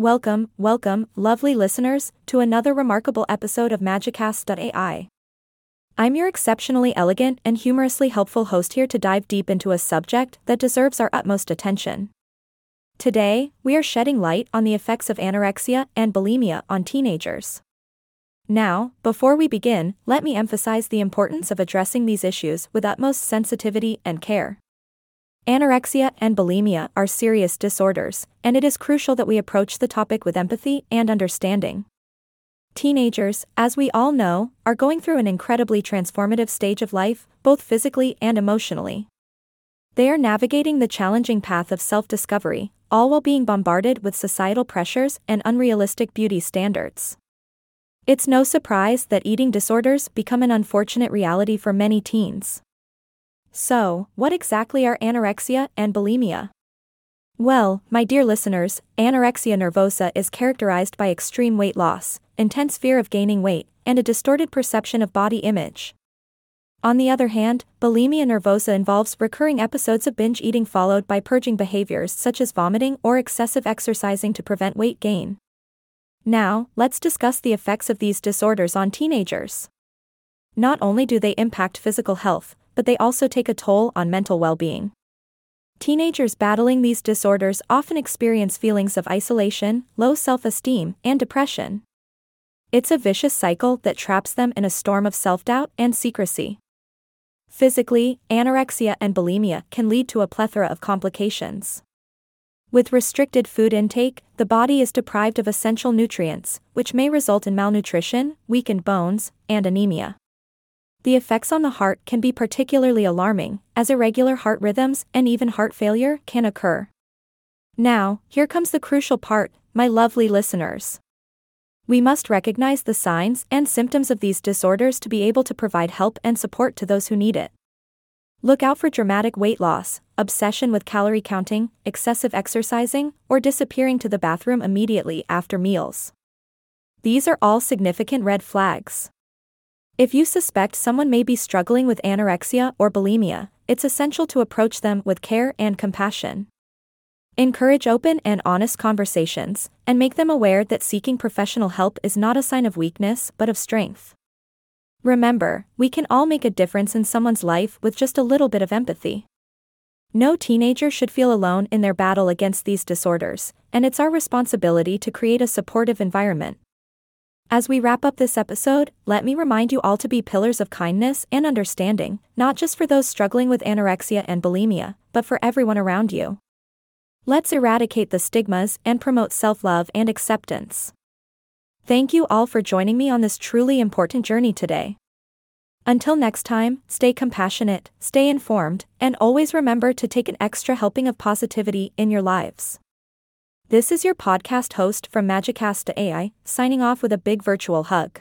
Welcome, welcome, lovely listeners, to another remarkable episode of Magicast.ai. I'm your exceptionally elegant and humorously helpful host here to dive deep into a subject that deserves our utmost attention. Today, we are shedding light on the effects of anorexia and bulimia on teenagers. Now, before we begin, let me emphasize the importance of addressing these issues with utmost sensitivity and care. Anorexia and bulimia are serious disorders, and it is crucial that we approach the topic with empathy and understanding. Teenagers, as we all know, are going through an incredibly transformative stage of life, both physically and emotionally. They are navigating the challenging path of self discovery, all while being bombarded with societal pressures and unrealistic beauty standards. It's no surprise that eating disorders become an unfortunate reality for many teens. So, what exactly are anorexia and bulimia? Well, my dear listeners, anorexia nervosa is characterized by extreme weight loss, intense fear of gaining weight, and a distorted perception of body image. On the other hand, bulimia nervosa involves recurring episodes of binge eating followed by purging behaviors such as vomiting or excessive exercising to prevent weight gain. Now, let's discuss the effects of these disorders on teenagers. Not only do they impact physical health, but they also take a toll on mental well being. Teenagers battling these disorders often experience feelings of isolation, low self esteem, and depression. It's a vicious cycle that traps them in a storm of self doubt and secrecy. Physically, anorexia and bulimia can lead to a plethora of complications. With restricted food intake, the body is deprived of essential nutrients, which may result in malnutrition, weakened bones, and anemia. The effects on the heart can be particularly alarming, as irregular heart rhythms and even heart failure can occur. Now, here comes the crucial part, my lovely listeners. We must recognize the signs and symptoms of these disorders to be able to provide help and support to those who need it. Look out for dramatic weight loss, obsession with calorie counting, excessive exercising, or disappearing to the bathroom immediately after meals. These are all significant red flags. If you suspect someone may be struggling with anorexia or bulimia, it's essential to approach them with care and compassion. Encourage open and honest conversations, and make them aware that seeking professional help is not a sign of weakness but of strength. Remember, we can all make a difference in someone's life with just a little bit of empathy. No teenager should feel alone in their battle against these disorders, and it's our responsibility to create a supportive environment. As we wrap up this episode, let me remind you all to be pillars of kindness and understanding, not just for those struggling with anorexia and bulimia, but for everyone around you. Let's eradicate the stigmas and promote self love and acceptance. Thank you all for joining me on this truly important journey today. Until next time, stay compassionate, stay informed, and always remember to take an extra helping of positivity in your lives. This is your podcast host from Magicast AI, signing off with a big virtual hug.